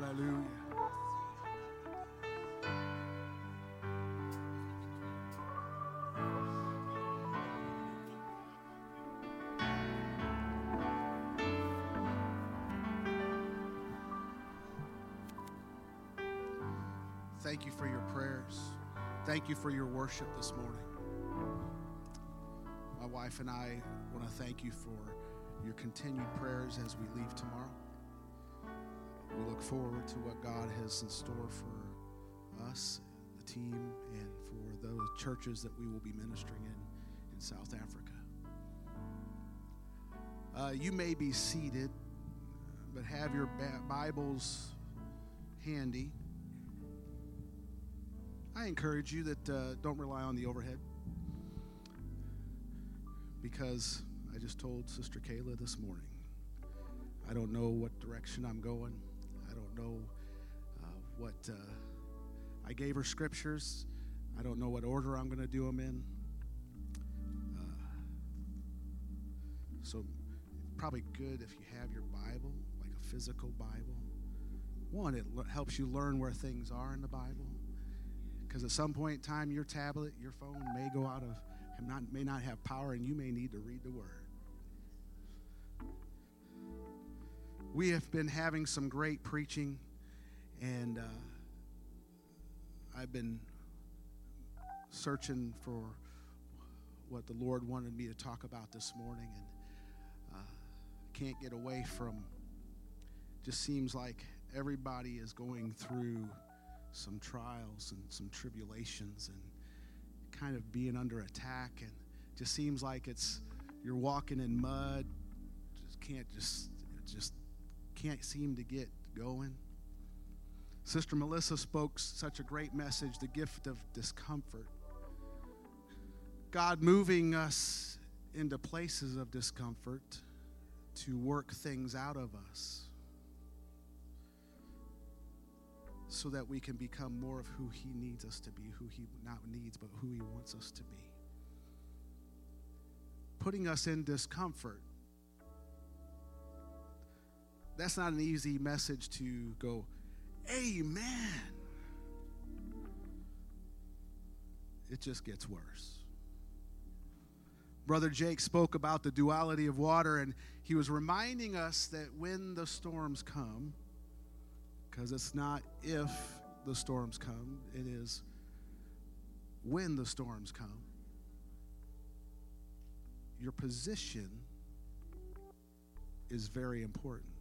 Hallelujah. Thank you for your prayers. Thank you for your worship this morning. My wife and I want to thank you for your continued prayers as we leave tomorrow. We look forward to what God has in store for us, the team, and for those churches that we will be ministering in in South Africa. Uh, you may be seated, but have your Bibles handy. I encourage you that uh, don't rely on the overhead because I just told Sister Kayla this morning. I don't know what direction I'm going. Know uh, what. Uh, I gave her scriptures. I don't know what order I'm going to do them in. Uh, so, probably good if you have your Bible, like a physical Bible. One, it helps you learn where things are in the Bible because at some point in time, your tablet, your phone may go out of, not, may not have power, and you may need to read the Word. We have been having some great preaching, and uh, I've been searching for what the Lord wanted me to talk about this morning, and uh, can't get away from. Just seems like everybody is going through some trials and some tribulations and kind of being under attack and just seems like it's you're walking in mud just can't just just can't seem to get going sister melissa spoke such a great message the gift of discomfort god moving us into places of discomfort to work things out of us so that we can become more of who He needs us to be, who He not needs, but who He wants us to be. Putting us in discomfort. That's not an easy message to go, Amen. It just gets worse. Brother Jake spoke about the duality of water, and he was reminding us that when the storms come, because it's not if the storms come, it is when the storms come. Your position is very important.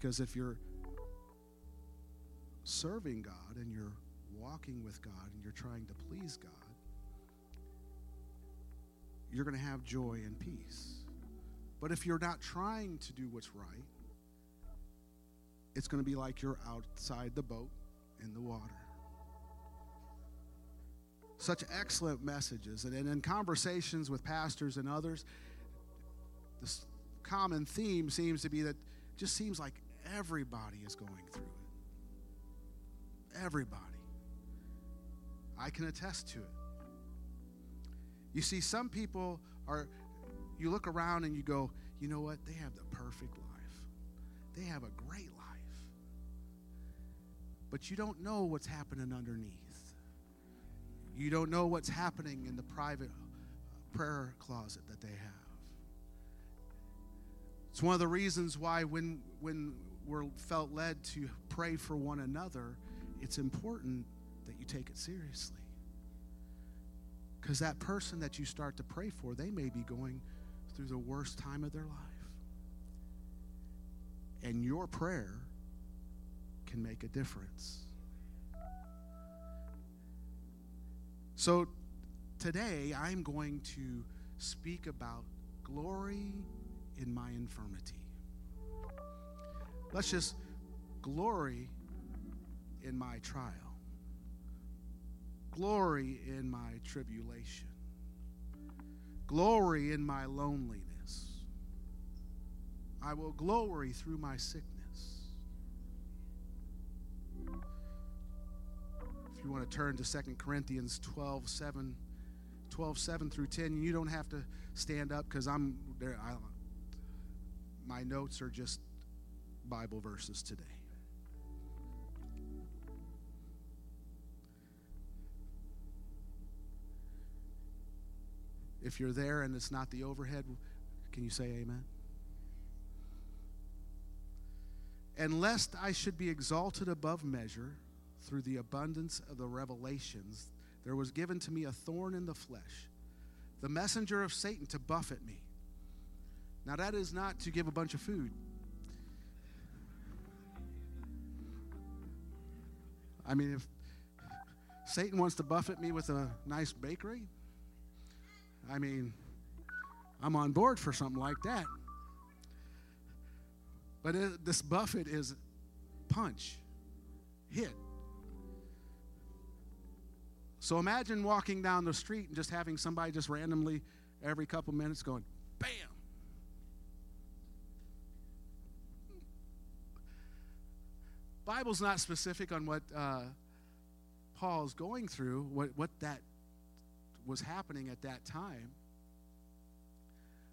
Because if you're serving God and you're walking with God and you're trying to please God, you're going to have joy and peace. But if you're not trying to do what's right, it's going to be like you're outside the boat in the water. Such excellent messages. And in conversations with pastors and others, this common theme seems to be that just seems like everybody is going through it. Everybody. I can attest to it. You see, some people are, you look around and you go, you know what? They have the perfect life. They have a great life but you don't know what's happening underneath. You don't know what's happening in the private uh, prayer closet that they have. It's one of the reasons why when when we're felt led to pray for one another, it's important that you take it seriously. Because that person that you start to pray for, they may be going through the worst time of their life. And your prayer can make a difference. So today I'm going to speak about glory in my infirmity. Let's just glory in my trial, glory in my tribulation, glory in my loneliness. I will glory through my sickness. If you want to turn to 2 Corinthians 12 7, 12 7 through 10, you don't have to stand up because I'm there. I, my notes are just Bible verses today. If you're there and it's not the overhead, can you say amen? And lest I should be exalted above measure through the abundance of the revelations, there was given to me a thorn in the flesh, the messenger of Satan to buffet me. Now, that is not to give a bunch of food. I mean, if Satan wants to buffet me with a nice bakery, I mean, I'm on board for something like that. But it, this buffet is punch, hit. So imagine walking down the street and just having somebody just randomly every couple minutes going, Bible's not specific on what uh, Paul's going through, what, what that was happening at that time.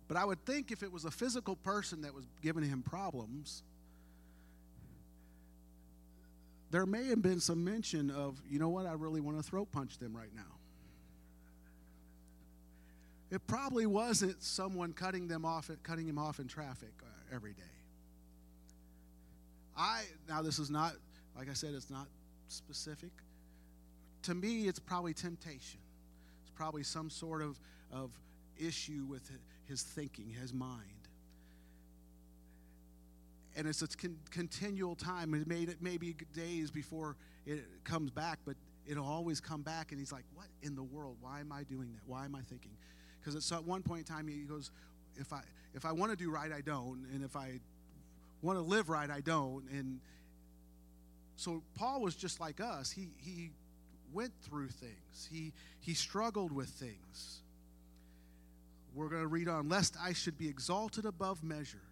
But I would think if it was a physical person that was giving him problems, there may have been some mention of, you know what, I really want to throat punch them right now. It probably wasn't someone cutting them off, cutting him off in traffic uh, every day. I now this is not, like I said, it's not specific. To me, it's probably temptation. It's probably some sort of of issue with his thinking, his mind. And it's a con- continual time. It may, it may be days before it comes back, but it'll always come back. And he's like, What in the world? Why am I doing that? Why am I thinking? Because at one point in time, he goes, If I, if I want to do right, I don't. And if I want to live right, I don't. And so Paul was just like us. He, he went through things, he, he struggled with things. We're going to read on, lest I should be exalted above measure.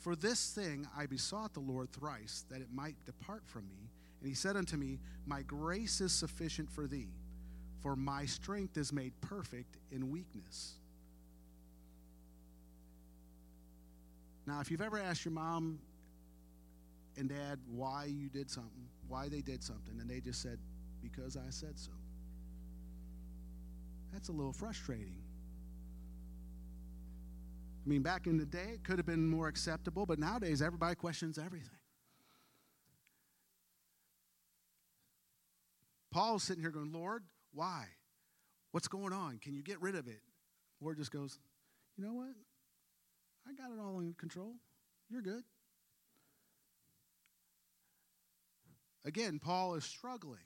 For this thing I besought the Lord thrice, that it might depart from me. And he said unto me, My grace is sufficient for thee, for my strength is made perfect in weakness. Now, if you've ever asked your mom and dad why you did something, why they did something, and they just said, Because I said so, that's a little frustrating. I mean, back in the day, it could have been more acceptable, but nowadays, everybody questions everything. Paul's sitting here going, Lord, why? What's going on? Can you get rid of it? Lord just goes, You know what? I got it all in control. You're good. Again, Paul is struggling.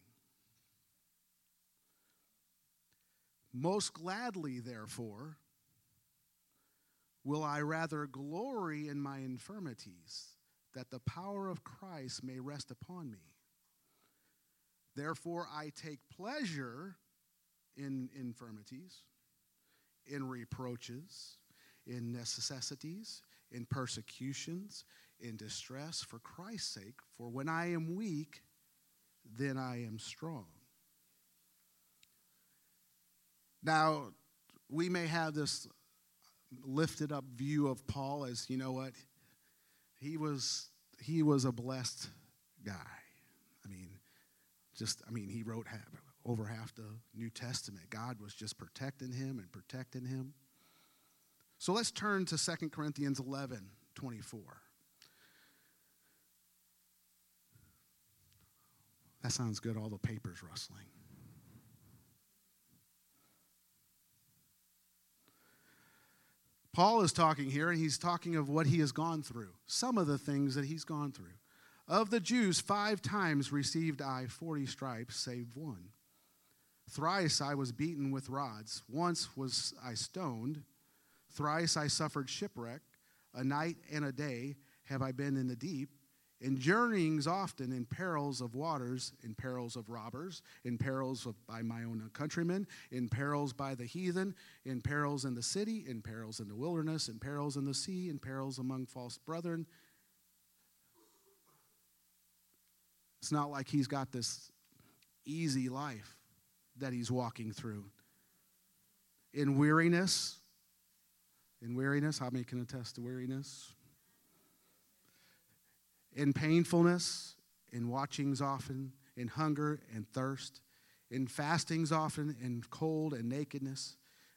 Most gladly, therefore, Will I rather glory in my infirmities, that the power of Christ may rest upon me? Therefore, I take pleasure in infirmities, in reproaches, in necessities, in persecutions, in distress for Christ's sake. For when I am weak, then I am strong. Now, we may have this lifted up view of Paul as, you know what, he was he was a blessed guy. I mean, just I mean, he wrote half, over half the New Testament. God was just protecting him and protecting him. So let's turn to 2 Corinthians 11, 24. That sounds good, all the papers rustling. Paul is talking here, and he's talking of what he has gone through, some of the things that he's gone through. Of the Jews, five times received I forty stripes, save one. Thrice I was beaten with rods. Once was I stoned. Thrice I suffered shipwreck. A night and a day have I been in the deep in journeyings often, in perils of waters, in perils of robbers, in perils of, by my own countrymen, in perils by the heathen, in perils in the city, in perils in the wilderness, in perils in the sea, in perils among false brethren. It's not like he's got this easy life that he's walking through. In weariness, in weariness, how many can attest to weariness? in painfulness, in watchings often, in hunger and thirst, in fastings often, in cold and nakedness.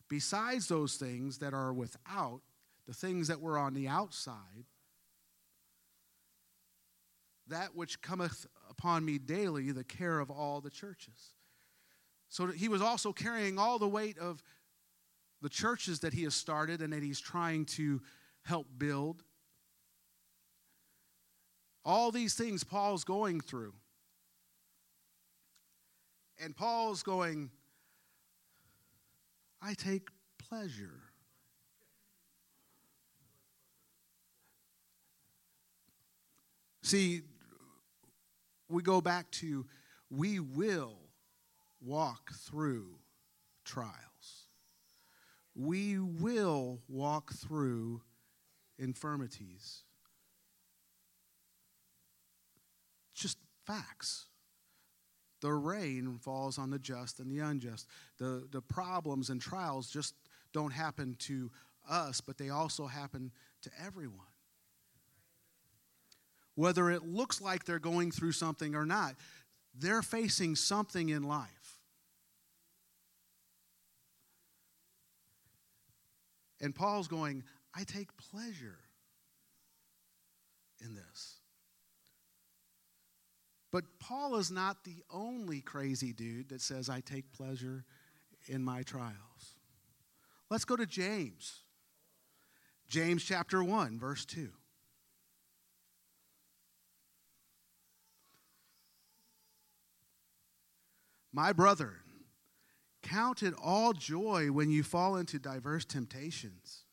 Besides those things that are without, the things that were on the outside, that which cometh upon me daily, the care of all the churches. So he was also carrying all the weight of the churches that he has started and that he's trying to help build. All these things Paul's going through. And Paul's going, I take pleasure. See, we go back to we will walk through trials. We will walk through infirmities. Just facts. The rain falls on the just and the unjust. The, the problems and trials just don't happen to us, but they also happen to everyone. Whether it looks like they're going through something or not, they're facing something in life. And Paul's going, I take pleasure in this. But Paul is not the only crazy dude that says, I take pleasure in my trials. Let's go to James. James chapter 1, verse 2. My brother, count it all joy when you fall into diverse temptations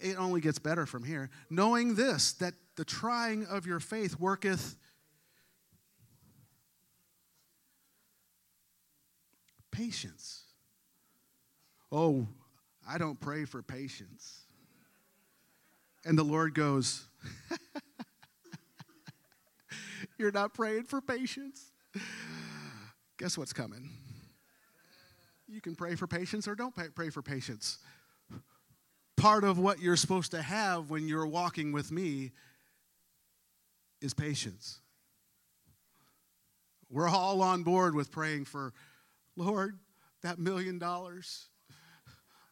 it only gets better from here. Knowing this, that the trying of your faith worketh patience. Oh, I don't pray for patience. And the Lord goes, You're not praying for patience? Guess what's coming? You can pray for patience or don't pray for patience part of what you're supposed to have when you're walking with me is patience. We're all on board with praying for, Lord, that million dollars.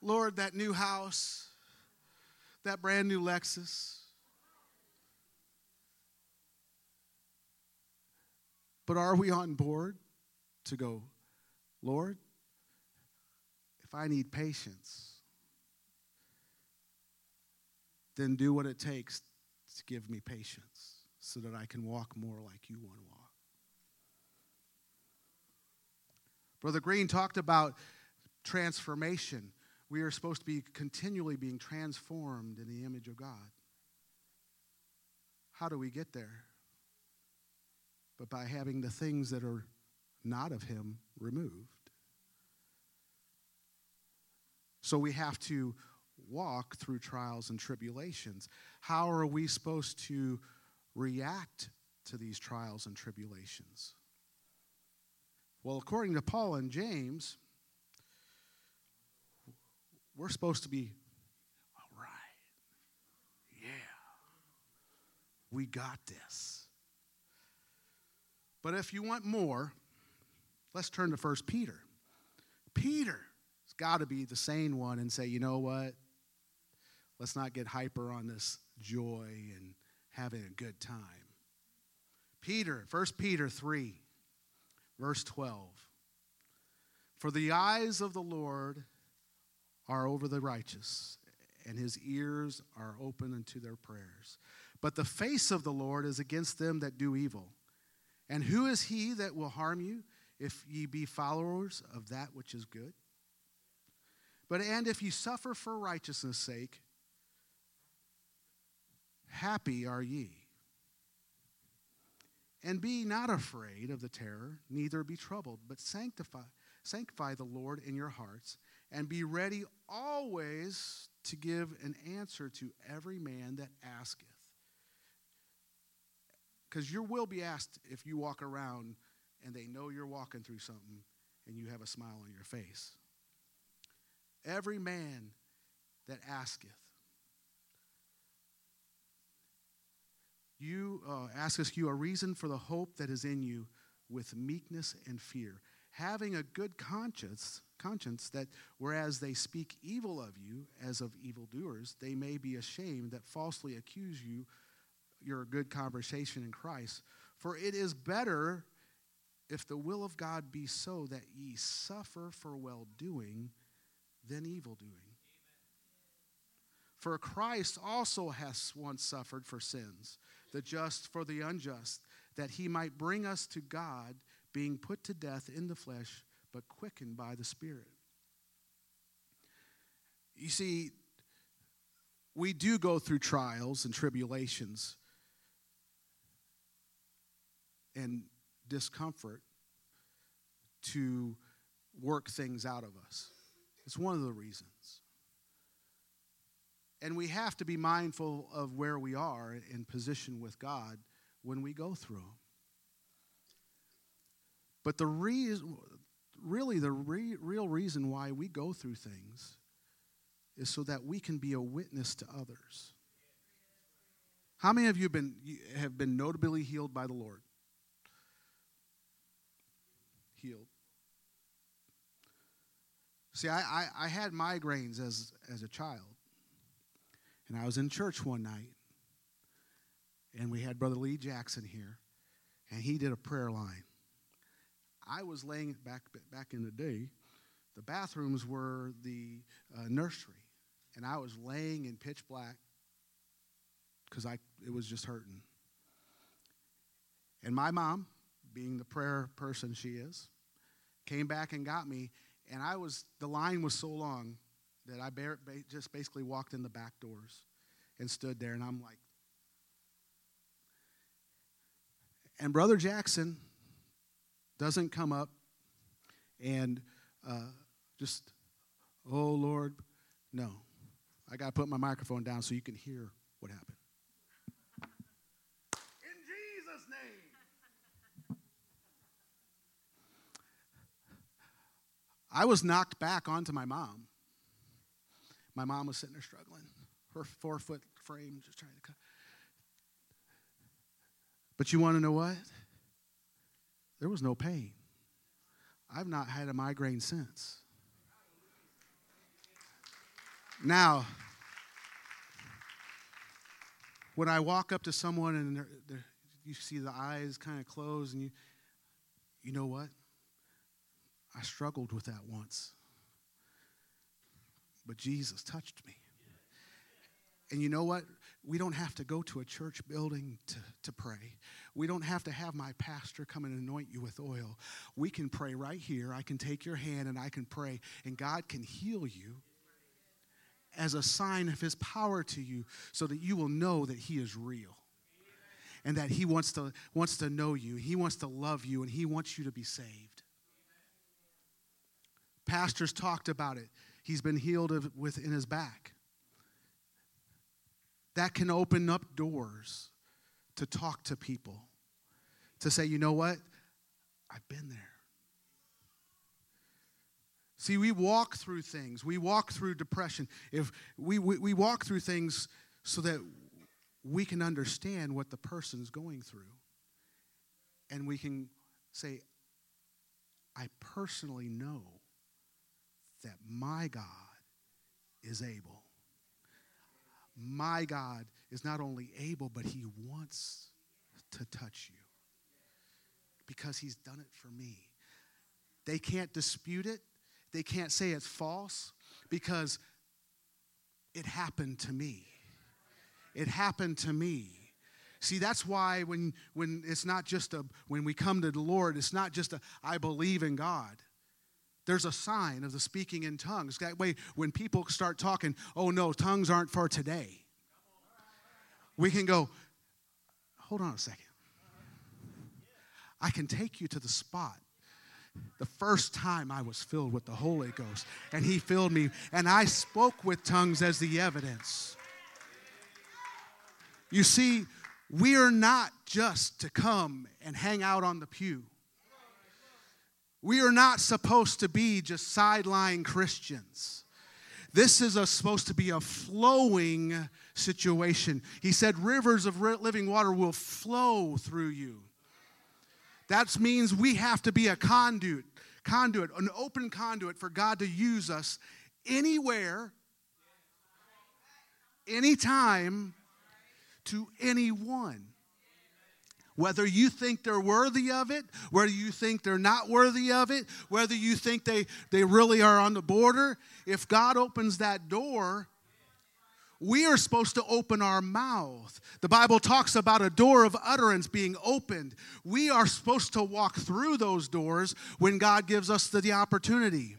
Lord, that new house, that brand new Lexus. But are we on board to go, Lord, if I need patience, then do what it takes to give me patience so that I can walk more like you want to walk. Brother Green talked about transformation. We are supposed to be continually being transformed in the image of God. How do we get there? But by having the things that are not of Him removed. So we have to walk through trials and tribulations. How are we supposed to react to these trials and tribulations? Well, according to Paul and James, we're supposed to be, all right, yeah, we got this. But if you want more, let's turn to First Peter. Peter has got to be the sane one and say, you know what? Let's not get hyper on this joy and having a good time. Peter, 1 Peter 3, verse 12. For the eyes of the Lord are over the righteous, and his ears are open unto their prayers. But the face of the Lord is against them that do evil. And who is he that will harm you if ye be followers of that which is good? But and if ye suffer for righteousness' sake, Happy are ye. And be not afraid of the terror, neither be troubled, but sanctify, sanctify the Lord in your hearts, and be ready always to give an answer to every man that asketh. Because you will be asked if you walk around and they know you're walking through something and you have a smile on your face. Every man that asketh you, uh, asketh you a reason for the hope that is in you with meekness and fear, having a good conscience, conscience that whereas they speak evil of you as of evildoers, they may be ashamed that falsely accuse you your good conversation in Christ. For it is better if the will of God be so that ye suffer for well doing than evil doing. For Christ also has once suffered for sins, the just for the unjust, that he might bring us to God, being put to death in the flesh, but quickened by the Spirit. You see, we do go through trials and tribulations and discomfort to work things out of us. It's one of the reasons. And we have to be mindful of where we are in position with God when we go through them. But the reason, really, the re- real reason why we go through things is so that we can be a witness to others. How many of you have been, have been notably healed by the Lord? Healed. See, I, I, I had migraines as, as a child. And I was in church one night, and we had Brother Lee Jackson here, and he did a prayer line. I was laying back back in the day. The bathrooms were the uh, nursery, and I was laying in pitch black because I it was just hurting. And my mom, being the prayer person she is, came back and got me, and I was the line was so long that I just basically walked in the back doors and stood there, and I'm like, and Brother Jackson doesn't come up and uh, just, oh Lord, no. I got to put my microphone down so you can hear what happened. In Jesus' name. I was knocked back onto my mom. My mom was sitting there struggling, her four foot frame just trying to cut. But you want to know what? There was no pain. I've not had a migraine since. Now, when I walk up to someone and they're, they're, you see the eyes kind of close, and you, you know what? I struggled with that once. But Jesus touched me. And you know what? We don't have to go to a church building to, to pray. We don't have to have my pastor come and anoint you with oil. We can pray right here. I can take your hand and I can pray, and God can heal you as a sign of his power to you so that you will know that he is real and that he wants to, wants to know you. He wants to love you and he wants you to be saved. Pastors talked about it. He's been healed of, within his back. That can open up doors to talk to people, to say, you know what? I've been there. See, we walk through things. We walk through depression. If we, we, we walk through things so that we can understand what the person's going through. And we can say, I personally know that my God is able. My God is not only able, but He wants to touch you because He's done it for me. They can't dispute it, they can't say it's false because it happened to me. It happened to me. See, that's why when, when it's not just a, when we come to the Lord, it's not just a, I believe in God there's a sign of the speaking in tongues. That way, when people start talking, oh no, tongues aren't for today, we can go, hold on a second. I can take you to the spot. The first time I was filled with the Holy Ghost, and He filled me, and I spoke with tongues as the evidence. You see, we are not just to come and hang out on the pew. We are not supposed to be just sideline Christians. This is a, supposed to be a flowing situation. He said, Rivers of living water will flow through you. That means we have to be a conduit, conduit, an open conduit for God to use us anywhere, anytime, to anyone. Whether you think they're worthy of it, whether you think they're not worthy of it, whether you think they, they really are on the border, if God opens that door, we are supposed to open our mouth. The Bible talks about a door of utterance being opened. We are supposed to walk through those doors when God gives us the, the opportunity.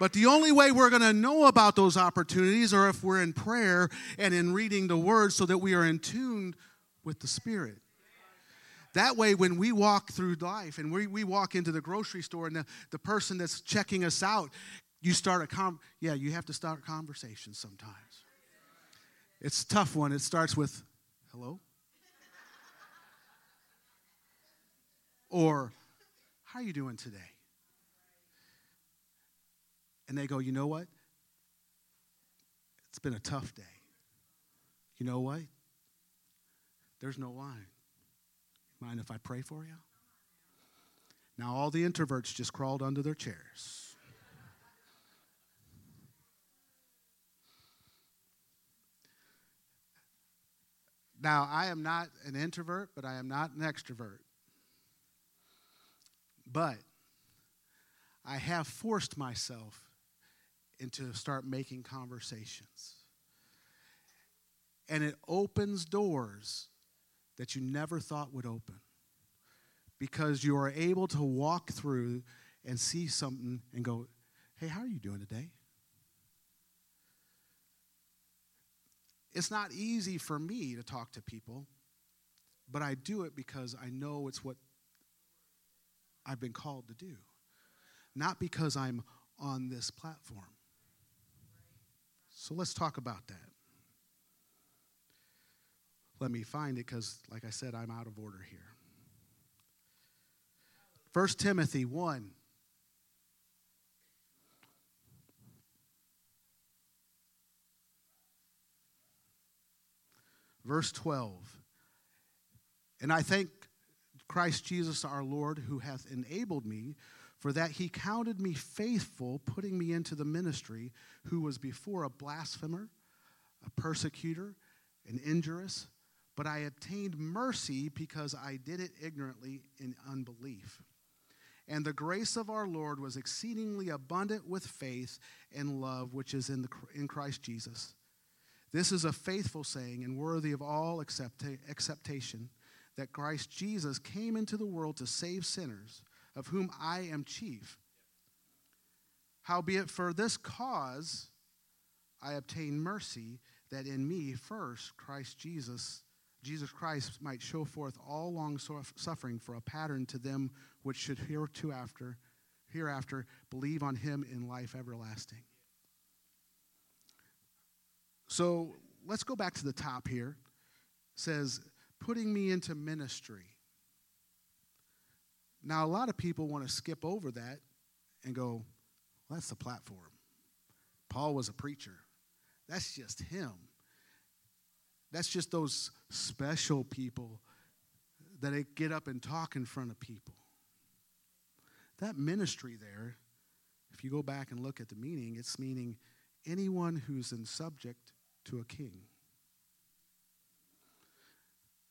But the only way we're going to know about those opportunities are if we're in prayer and in reading the word so that we are in tune with the Spirit. That way, when we walk through life and we, we walk into the grocery store and the, the person that's checking us out, you start a com yeah, you have to start conversations sometimes. It's a tough one. It starts with hello. Or how are you doing today? And they go, you know what? It's been a tough day. You know what? There's no line. Mind if I pray for you? Now, all the introverts just crawled under their chairs. Now, I am not an introvert, but I am not an extrovert. But I have forced myself into start making conversations. And it opens doors that you never thought would open because you are able to walk through and see something and go, hey, how are you doing today? It's not easy for me to talk to people, but I do it because I know it's what I've been called to do, not because I'm on this platform. So let's talk about that. Let me find it because, like I said, I'm out of order here. 1 Timothy 1. Verse 12. And I thank Christ Jesus our Lord, who hath enabled me, for that he counted me faithful, putting me into the ministry, who was before a blasphemer, a persecutor, an injurious, but I obtained mercy because I did it ignorantly in unbelief. And the grace of our Lord was exceedingly abundant with faith and love, which is in, the, in Christ Jesus. This is a faithful saying and worthy of all accepta- acceptation that Christ Jesus came into the world to save sinners, of whom I am chief. Howbeit, for this cause I obtain mercy, that in me first Christ Jesus Jesus Christ might show forth all long suffering for a pattern to them which should hereafter, hereafter believe on him in life everlasting. So let's go back to the top here. It says, putting me into ministry. Now, a lot of people want to skip over that and go, well, that's the platform. Paul was a preacher. That's just him. That's just those special people that get up and talk in front of people. That ministry there, if you go back and look at the meaning, it's meaning anyone who's in subject to a king.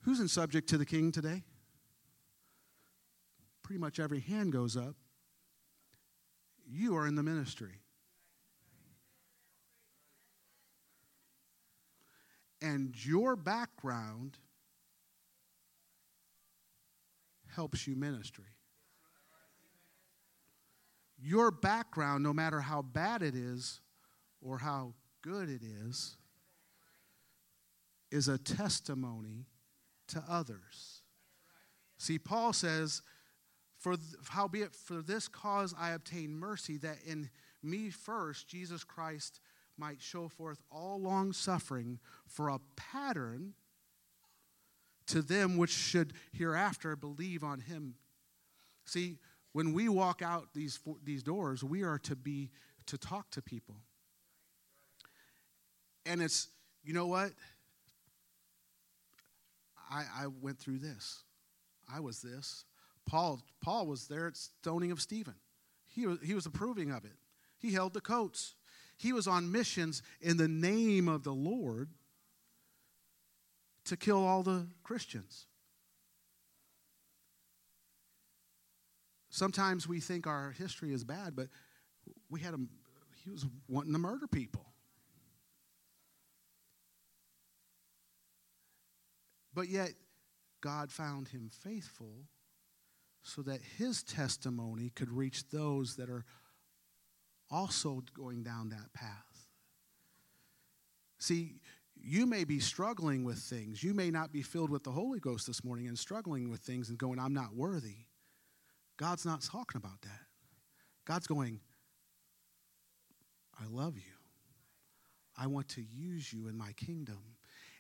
Who's in subject to the king today? Pretty much every hand goes up. You are in the ministry. And your background helps you ministry. Your background, no matter how bad it is or how good it is, is a testimony to others. See, Paul says, for howbeit for this cause I obtain mercy, that in me first Jesus Christ might show forth all long suffering for a pattern to them which should hereafter believe on him. See, when we walk out these, these doors, we are to be to talk to people. And it's, you know what? I, I went through this. I was this. Paul, Paul was there at stoning of Stephen. He was, he was approving of it. He held the coats. He was on missions in the name of the Lord to kill all the Christians. Sometimes we think our history is bad, but we had him, he was wanting to murder people. But yet, God found him faithful so that his testimony could reach those that are also going down that path. See, you may be struggling with things. You may not be filled with the Holy Ghost this morning and struggling with things and going, I'm not worthy. God's not talking about that. God's going, I love you. I want to use you in my kingdom.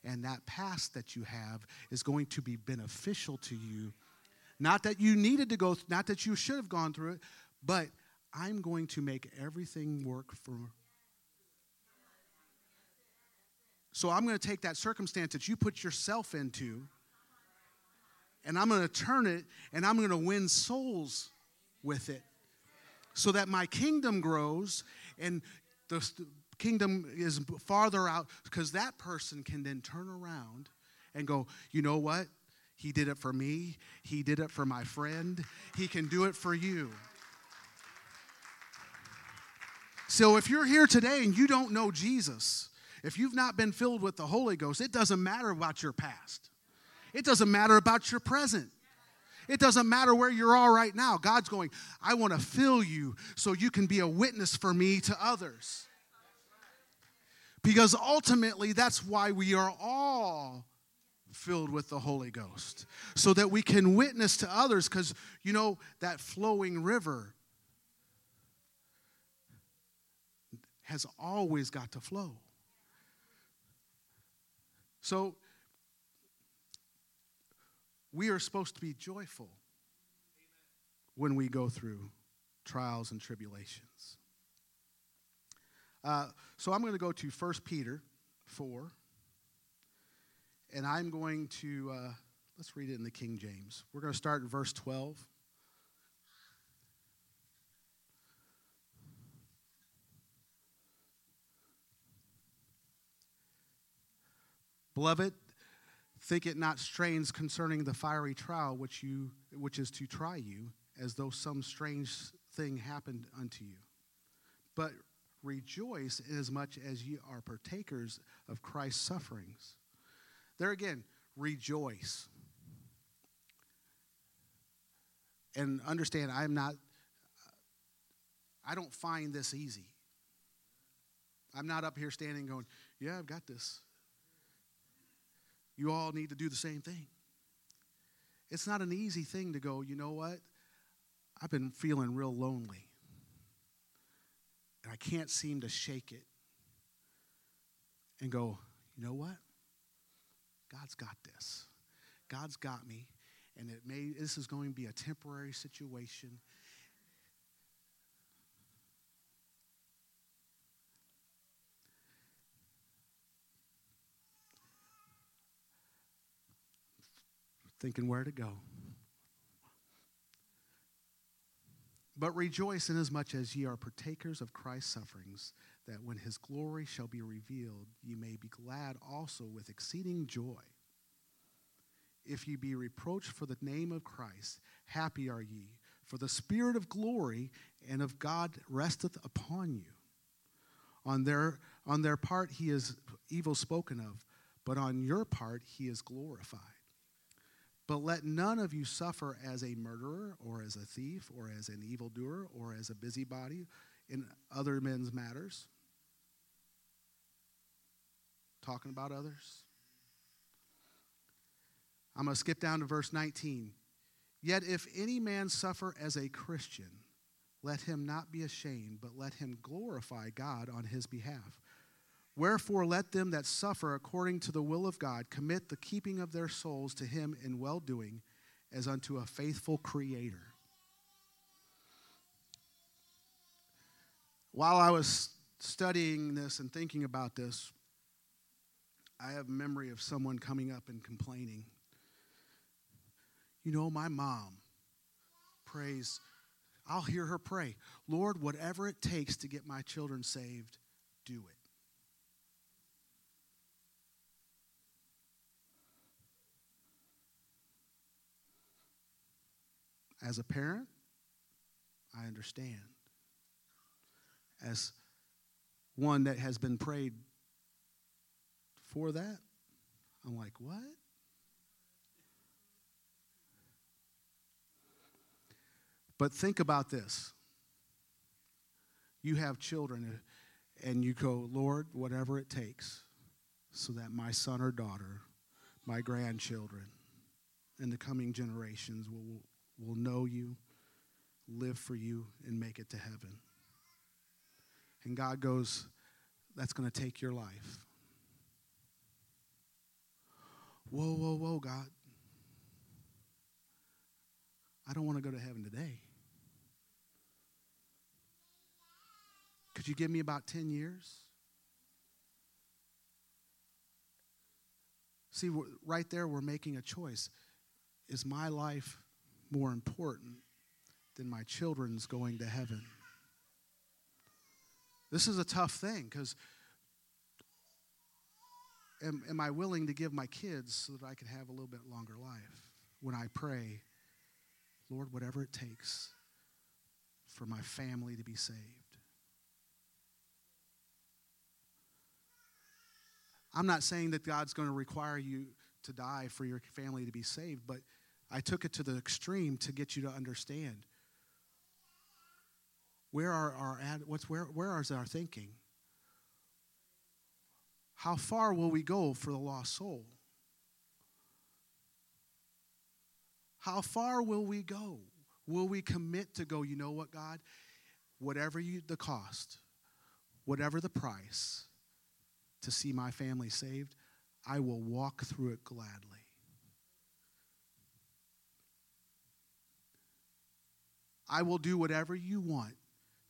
And that past that you have is going to be beneficial to you. Not that you needed to go, not that you should have gone through it, but I'm going to make everything work for. So I'm going to take that circumstance that you put yourself into, and I'm going to turn it, and I'm going to win souls with it so that my kingdom grows and the kingdom is farther out because that person can then turn around and go, you know what? He did it for me. He did it for my friend. He can do it for you. So if you're here today and you don't know Jesus, if you've not been filled with the Holy Ghost, it doesn't matter about your past. It doesn't matter about your present. It doesn't matter where you're all right now. God's going, I want to fill you so you can be a witness for me to others. Because ultimately, that's why we are all filled with the Holy Ghost, so that we can witness to others. Because, you know, that flowing river has always got to flow. So, we are supposed to be joyful when we go through trials and tribulations. Uh, so I'm going to go to 1 Peter 4, and I'm going to, uh, let's read it in the King James. We're going to start in verse 12. Beloved, think it not strange concerning the fiery trial which you which is to try you, as though some strange thing happened unto you. But rejoice inasmuch as ye are partakers of Christ's sufferings. There again, rejoice. And understand, I'm not, I don't find this easy. I'm not up here standing going, yeah, I've got this. You all need to do the same thing. It's not an easy thing to go, you know what? I've been feeling real lonely and I can't seem to shake it and go, you know what? God's got this. God's got me, and it may this is going to be a temporary situation. Thinking where to go. But rejoice inasmuch as ye are partakers of Christ's sufferings, that when his glory shall be revealed, ye may be glad also with exceeding joy. If ye be reproached for the name of Christ, happy are ye, for the Spirit of glory and of God resteth upon you. On their, on their part he is evil spoken of, but on your part he is glorified. But let none of you suffer as a murderer, or as a thief, or as an evildoer, or as a busybody in other men's matters. Talking about others. I'm going to skip down to verse 19. Yet if any man suffer as a Christian, let him not be ashamed, but let him glorify God on his behalf. Wherefore, let them that suffer according to the will of God commit the keeping of their souls to Him in well doing as unto a faithful Creator. While I was studying this and thinking about this, I have memory of someone coming up and complaining. You know, my mom prays, I'll hear her pray, Lord, whatever it takes to get my children saved, do it. As a parent, I understand. As one that has been prayed for that, I'm like, what? But think about this. You have children, and you go, Lord, whatever it takes, so that my son or daughter, my grandchildren, and the coming generations will, will know you, live for you, and make it to heaven. And God goes, That's going to take your life. Whoa, whoa, whoa, God. I don't want to go to heaven today. Could you give me about 10 years? See, right there, we're making a choice. Is my life more important than my children's going to heaven? This is a tough thing because am, am I willing to give my kids so that I can have a little bit longer life? When I pray, Lord, whatever it takes for my family to be saved. I'm not saying that God's going to require you to die for your family to be saved, but I took it to the extreme to get you to understand where are our what's where where is our thinking? How far will we go for the lost soul? How far will we go? Will we commit to go, you know what, God? Whatever you, the cost, whatever the price to see my family saved, I will walk through it gladly. I will do whatever you want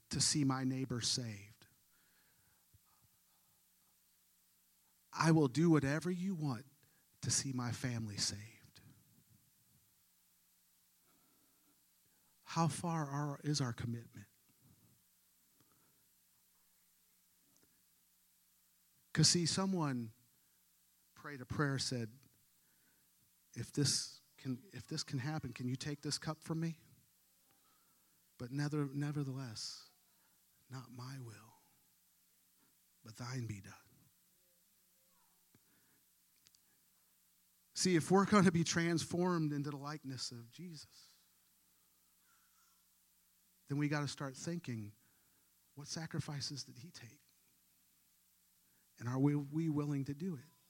to see my neighbor saved. I will do whatever you want to see my family saved. How far are, is our commitment? Because, see, someone prayed a prayer, said, if this, can, if this can happen, can you take this cup from me? But never, nevertheless, not my will, but thine be done. See, if we're going to be transformed into the likeness of Jesus, then we got to start thinking what sacrifices did he take? And are we, we willing to do it?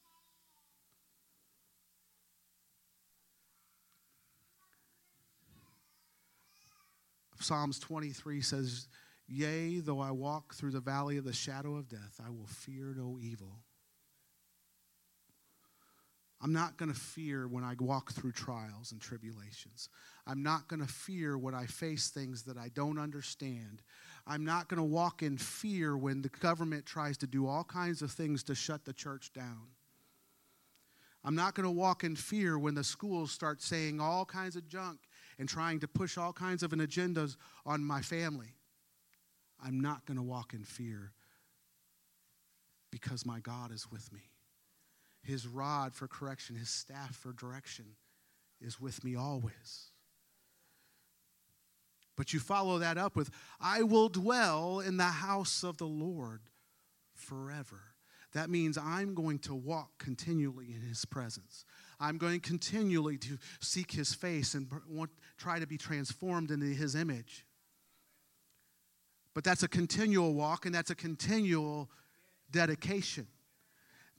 Psalms 23 says, Yea, though I walk through the valley of the shadow of death, I will fear no evil. I'm not going to fear when I walk through trials and tribulations. I'm not going to fear when I face things that I don't understand. I'm not going to walk in fear when the government tries to do all kinds of things to shut the church down. I'm not going to walk in fear when the schools start saying all kinds of junk and trying to push all kinds of an agendas on my family. I'm not going to walk in fear because my God is with me. His rod for correction, his staff for direction is with me always. But you follow that up with, I will dwell in the house of the Lord forever. That means I'm going to walk continually in his presence. I'm going continually to seek his face and want, try to be transformed into his image. But that's a continual walk and that's a continual dedication.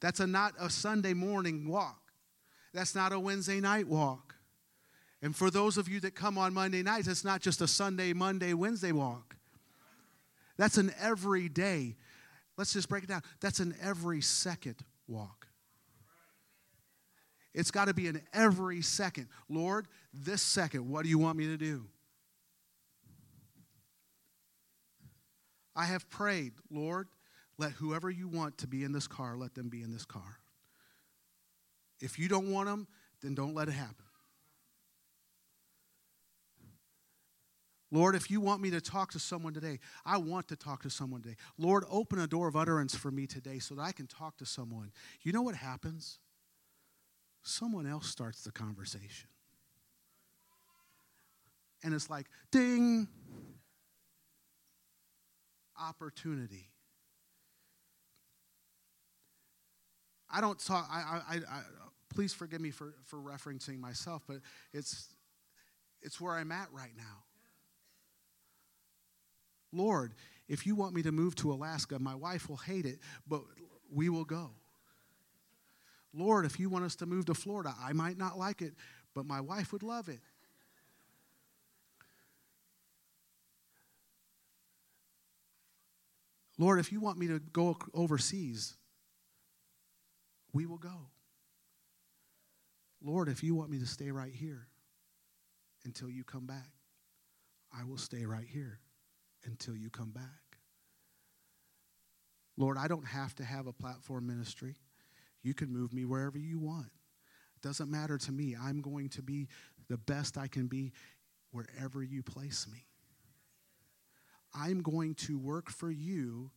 That's a not a Sunday morning walk. That's not a Wednesday night walk. And for those of you that come on Monday nights, it's not just a Sunday, Monday, Wednesday walk. That's an everyday. Let's just break it down. That's an every second walk. It's got to be in every second. Lord, this second, what do you want me to do? I have prayed, Lord, let whoever you want to be in this car, let them be in this car. If you don't want them, then don't let it happen. Lord, if you want me to talk to someone today, I want to talk to someone today. Lord, open a door of utterance for me today so that I can talk to someone. You know what happens? Someone else starts the conversation. And it's like, ding, opportunity. I don't talk, I, I, I, please forgive me for, for referencing myself, but it's, it's where I'm at right now. Lord, if you want me to move to Alaska, my wife will hate it, but we will go. Lord, if you want us to move to Florida, I might not like it, but my wife would love it. Lord, if you want me to go overseas, we will go. Lord, if you want me to stay right here until you come back, I will stay right here until you come back. Lord, I don't have to have a platform ministry. You can move me wherever you want. It doesn't matter to me. I'm going to be the best I can be wherever you place me. I'm going to work for you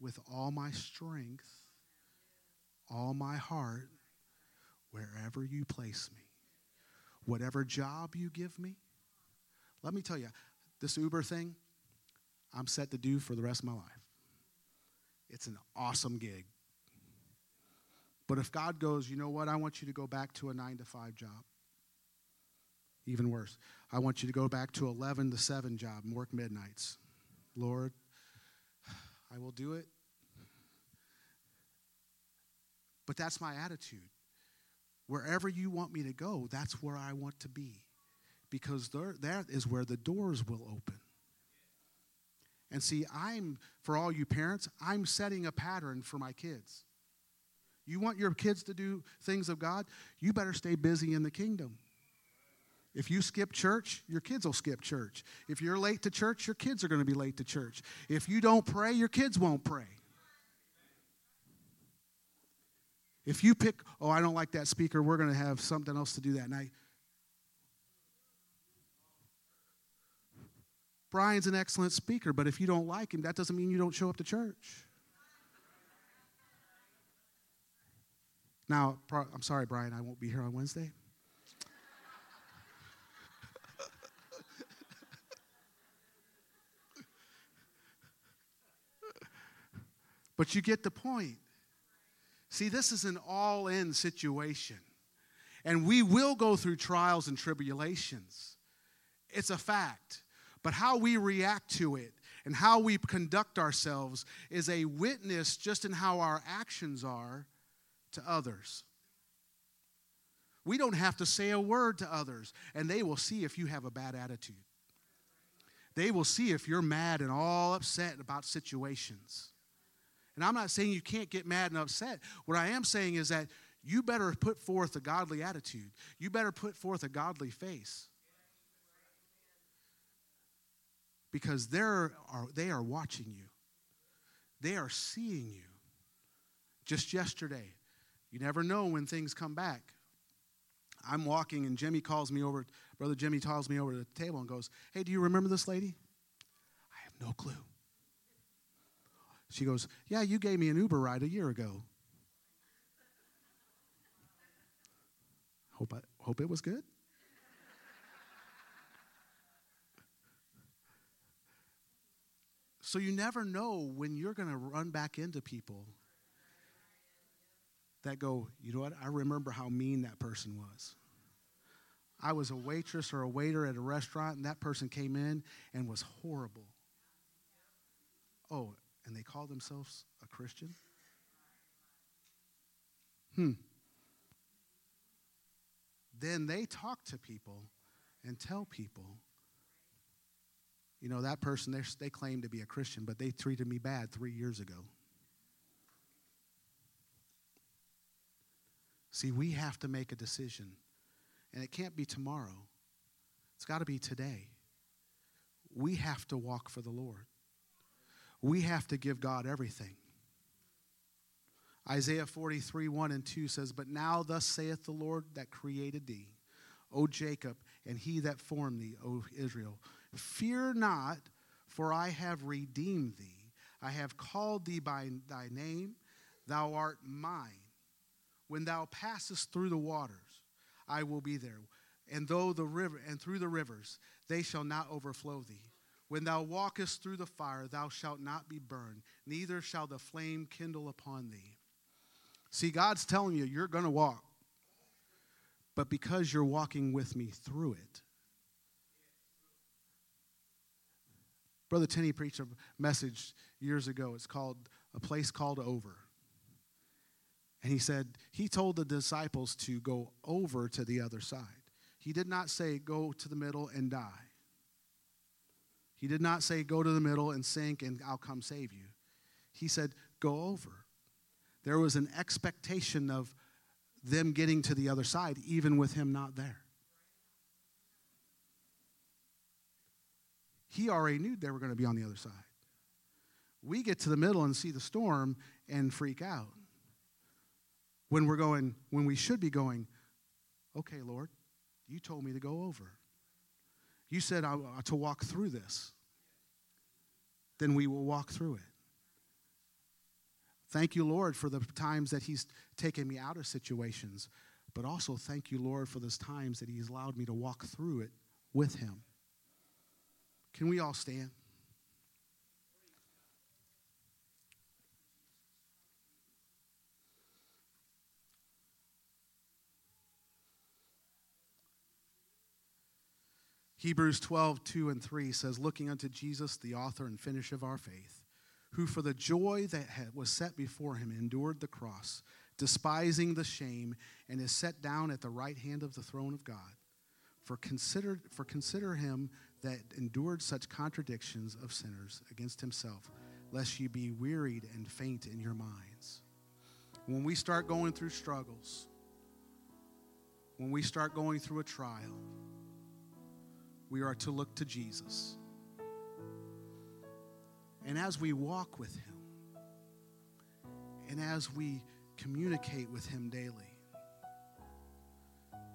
with all my strength, all my heart, wherever you place me. Whatever job you give me. Let me tell you, this Uber thing, I'm set to do for the rest of my life. It's an awesome gig. But if God goes, you know what, I want you to go back to a nine to five job. Even worse, I want you to go back to 11 to 7 job and work midnights. Lord, I will do it. But that's my attitude. Wherever you want me to go, that's where I want to be. Because there, that is where the doors will open. And see, I'm, for all you parents, I'm setting a pattern for my kids. You want your kids to do things of God, you better stay busy in the kingdom. If you skip church, your kids will skip church. If you're late to church, your kids are going to be late to church. If you don't pray, your kids won't pray. If you pick, oh, I don't like that speaker, we're going to have something else to do that night. Brian's an excellent speaker, but if you don't like him, that doesn't mean you don't show up to church. Now, I'm sorry, Brian, I won't be here on Wednesday. but you get the point. See, this is an all in situation. And we will go through trials and tribulations. It's a fact. But how we react to it and how we conduct ourselves is a witness just in how our actions are to others. We don't have to say a word to others, and they will see if you have a bad attitude. They will see if you're mad and all upset about situations. And I'm not saying you can't get mad and upset. What I am saying is that you better put forth a godly attitude. You better put forth a godly face. because they're, are, they are watching you, they are seeing you. Just yesterday, you never know when things come back. I'm walking, and Jimmy calls me over, Brother Jimmy calls me over to the table and goes, Hey, do you remember this lady? I have no clue. She goes, Yeah, you gave me an Uber ride a year ago. Hope, I, hope it was good. So you never know when you're going to run back into people that go, you know what? I remember how mean that person was. I was a waitress or a waiter at a restaurant, and that person came in and was horrible. Oh, and they call themselves a Christian? Hmm. Then they talk to people and tell people you know, that person, they claim to be a Christian, but they treated me bad three years ago. See, we have to make a decision, and it can't be tomorrow, it's got to be today. We have to walk for the Lord, we have to give God everything. Isaiah 43, 1 and 2 says, But now thus saith the Lord that created thee, O Jacob, and he that formed thee, O Israel. Fear not, for I have redeemed thee. I have called thee by thy name. Thou art mine. When thou passest through the waters, I will be there. And though the river and through the rivers, they shall not overflow thee. When thou walkest through the fire, thou shalt not be burned, neither shall the flame kindle upon thee. See, God's telling you, you're going to walk. But because you're walking with me through it, Brother Tenney preached a message years ago. It's called A Place Called Over. And he said, he told the disciples to go over to the other side. He did not say, go to the middle and die. He did not say, go to the middle and sink and I'll come save you. He said, go over. There was an expectation of them getting to the other side, even with him not there. He already knew they were going to be on the other side. We get to the middle and see the storm and freak out. When we're going, when we should be going, okay, Lord, you told me to go over. You said I, uh, to walk through this. Then we will walk through it. Thank you, Lord, for the times that He's taken me out of situations, but also thank you, Lord, for those times that He's allowed me to walk through it with Him. Can we all stand? Hebrews 12, 2 and 3 says, Looking unto Jesus, the author and finisher of our faith, who for the joy that was set before him endured the cross, despising the shame, and is set down at the right hand of the throne of God. For consider, for consider him that endured such contradictions of sinners against himself, lest ye be wearied and faint in your minds. When we start going through struggles, when we start going through a trial, we are to look to Jesus. And as we walk with Him, and as we communicate with Him daily,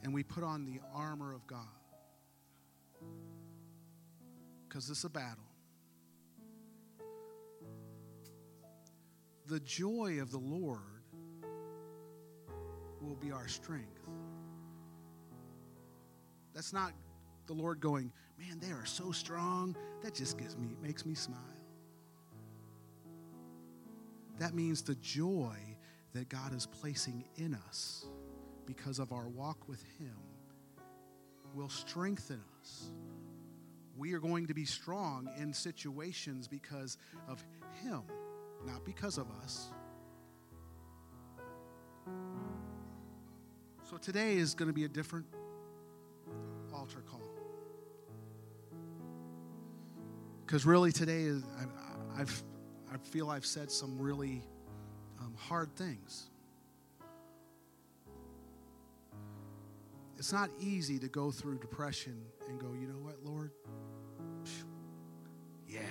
and we put on the armor of God, because it's a battle. The joy of the Lord will be our strength. That's not the Lord going, man, they are so strong. That just gives me, makes me smile. That means the joy that God is placing in us because of our walk with Him will strengthen us. We are going to be strong in situations because of Him, not because of us. So today is going to be a different altar call. Because really, today is I, I've I feel I've said some really um, hard things. It's not easy to go through depression and go, you know what, Lord? Yeah.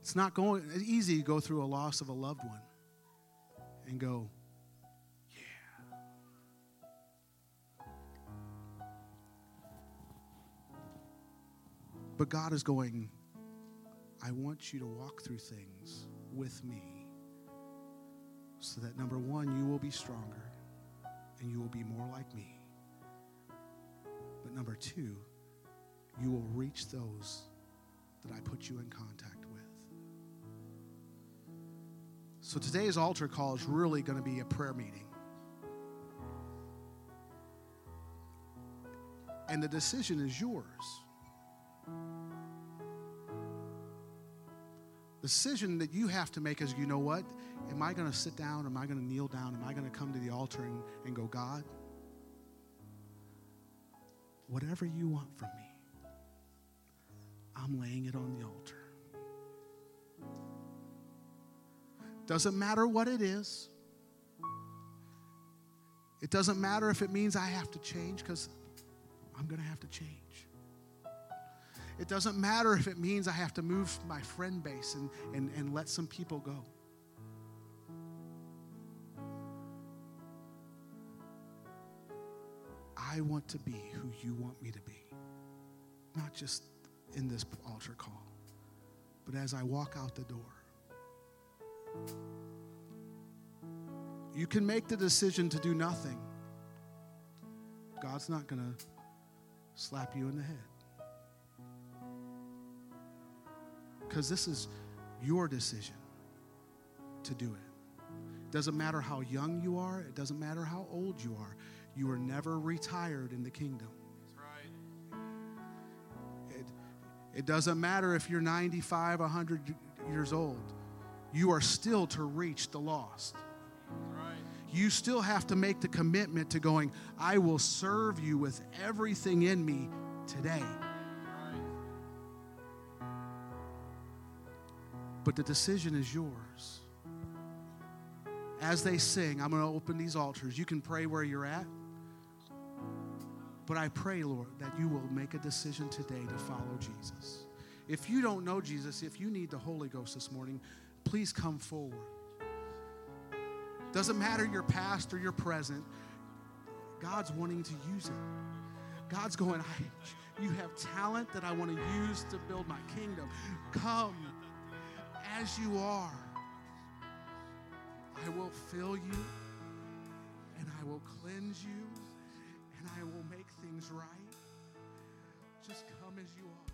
It's not going it's easy to go through a loss of a loved one and go, But God is going, I want you to walk through things with me so that number one, you will be stronger and you will be more like me. But number two, you will reach those that I put you in contact with. So today's altar call is really going to be a prayer meeting. And the decision is yours. The decision that you have to make is you know what? Am I going to sit down? Am I going to kneel down? Am I going to come to the altar and, and go, God, whatever you want from me, I'm laying it on the altar. Doesn't matter what it is. It doesn't matter if it means I have to change because I'm going to have to change. It doesn't matter if it means I have to move my friend base and, and, and let some people go. I want to be who you want me to be, not just in this altar call, but as I walk out the door. You can make the decision to do nothing. God's not going to slap you in the head. Because this is your decision to do it. It doesn't matter how young you are, it doesn't matter how old you are. You are never retired in the kingdom. That's right. It, it doesn't matter if you're 95, 100 years old. You are still to reach the lost. Right. You still have to make the commitment to going, I will serve you with everything in me today. But the decision is yours. As they sing, I'm going to open these altars. You can pray where you're at. But I pray, Lord, that you will make a decision today to follow Jesus. If you don't know Jesus, if you need the Holy Ghost this morning, please come forward. Doesn't matter your past or your present, God's wanting to use it. God's going, I, you have talent that I want to use to build my kingdom. Come as you are. I will fill you and I will cleanse you and I will make things right. Just come as you are.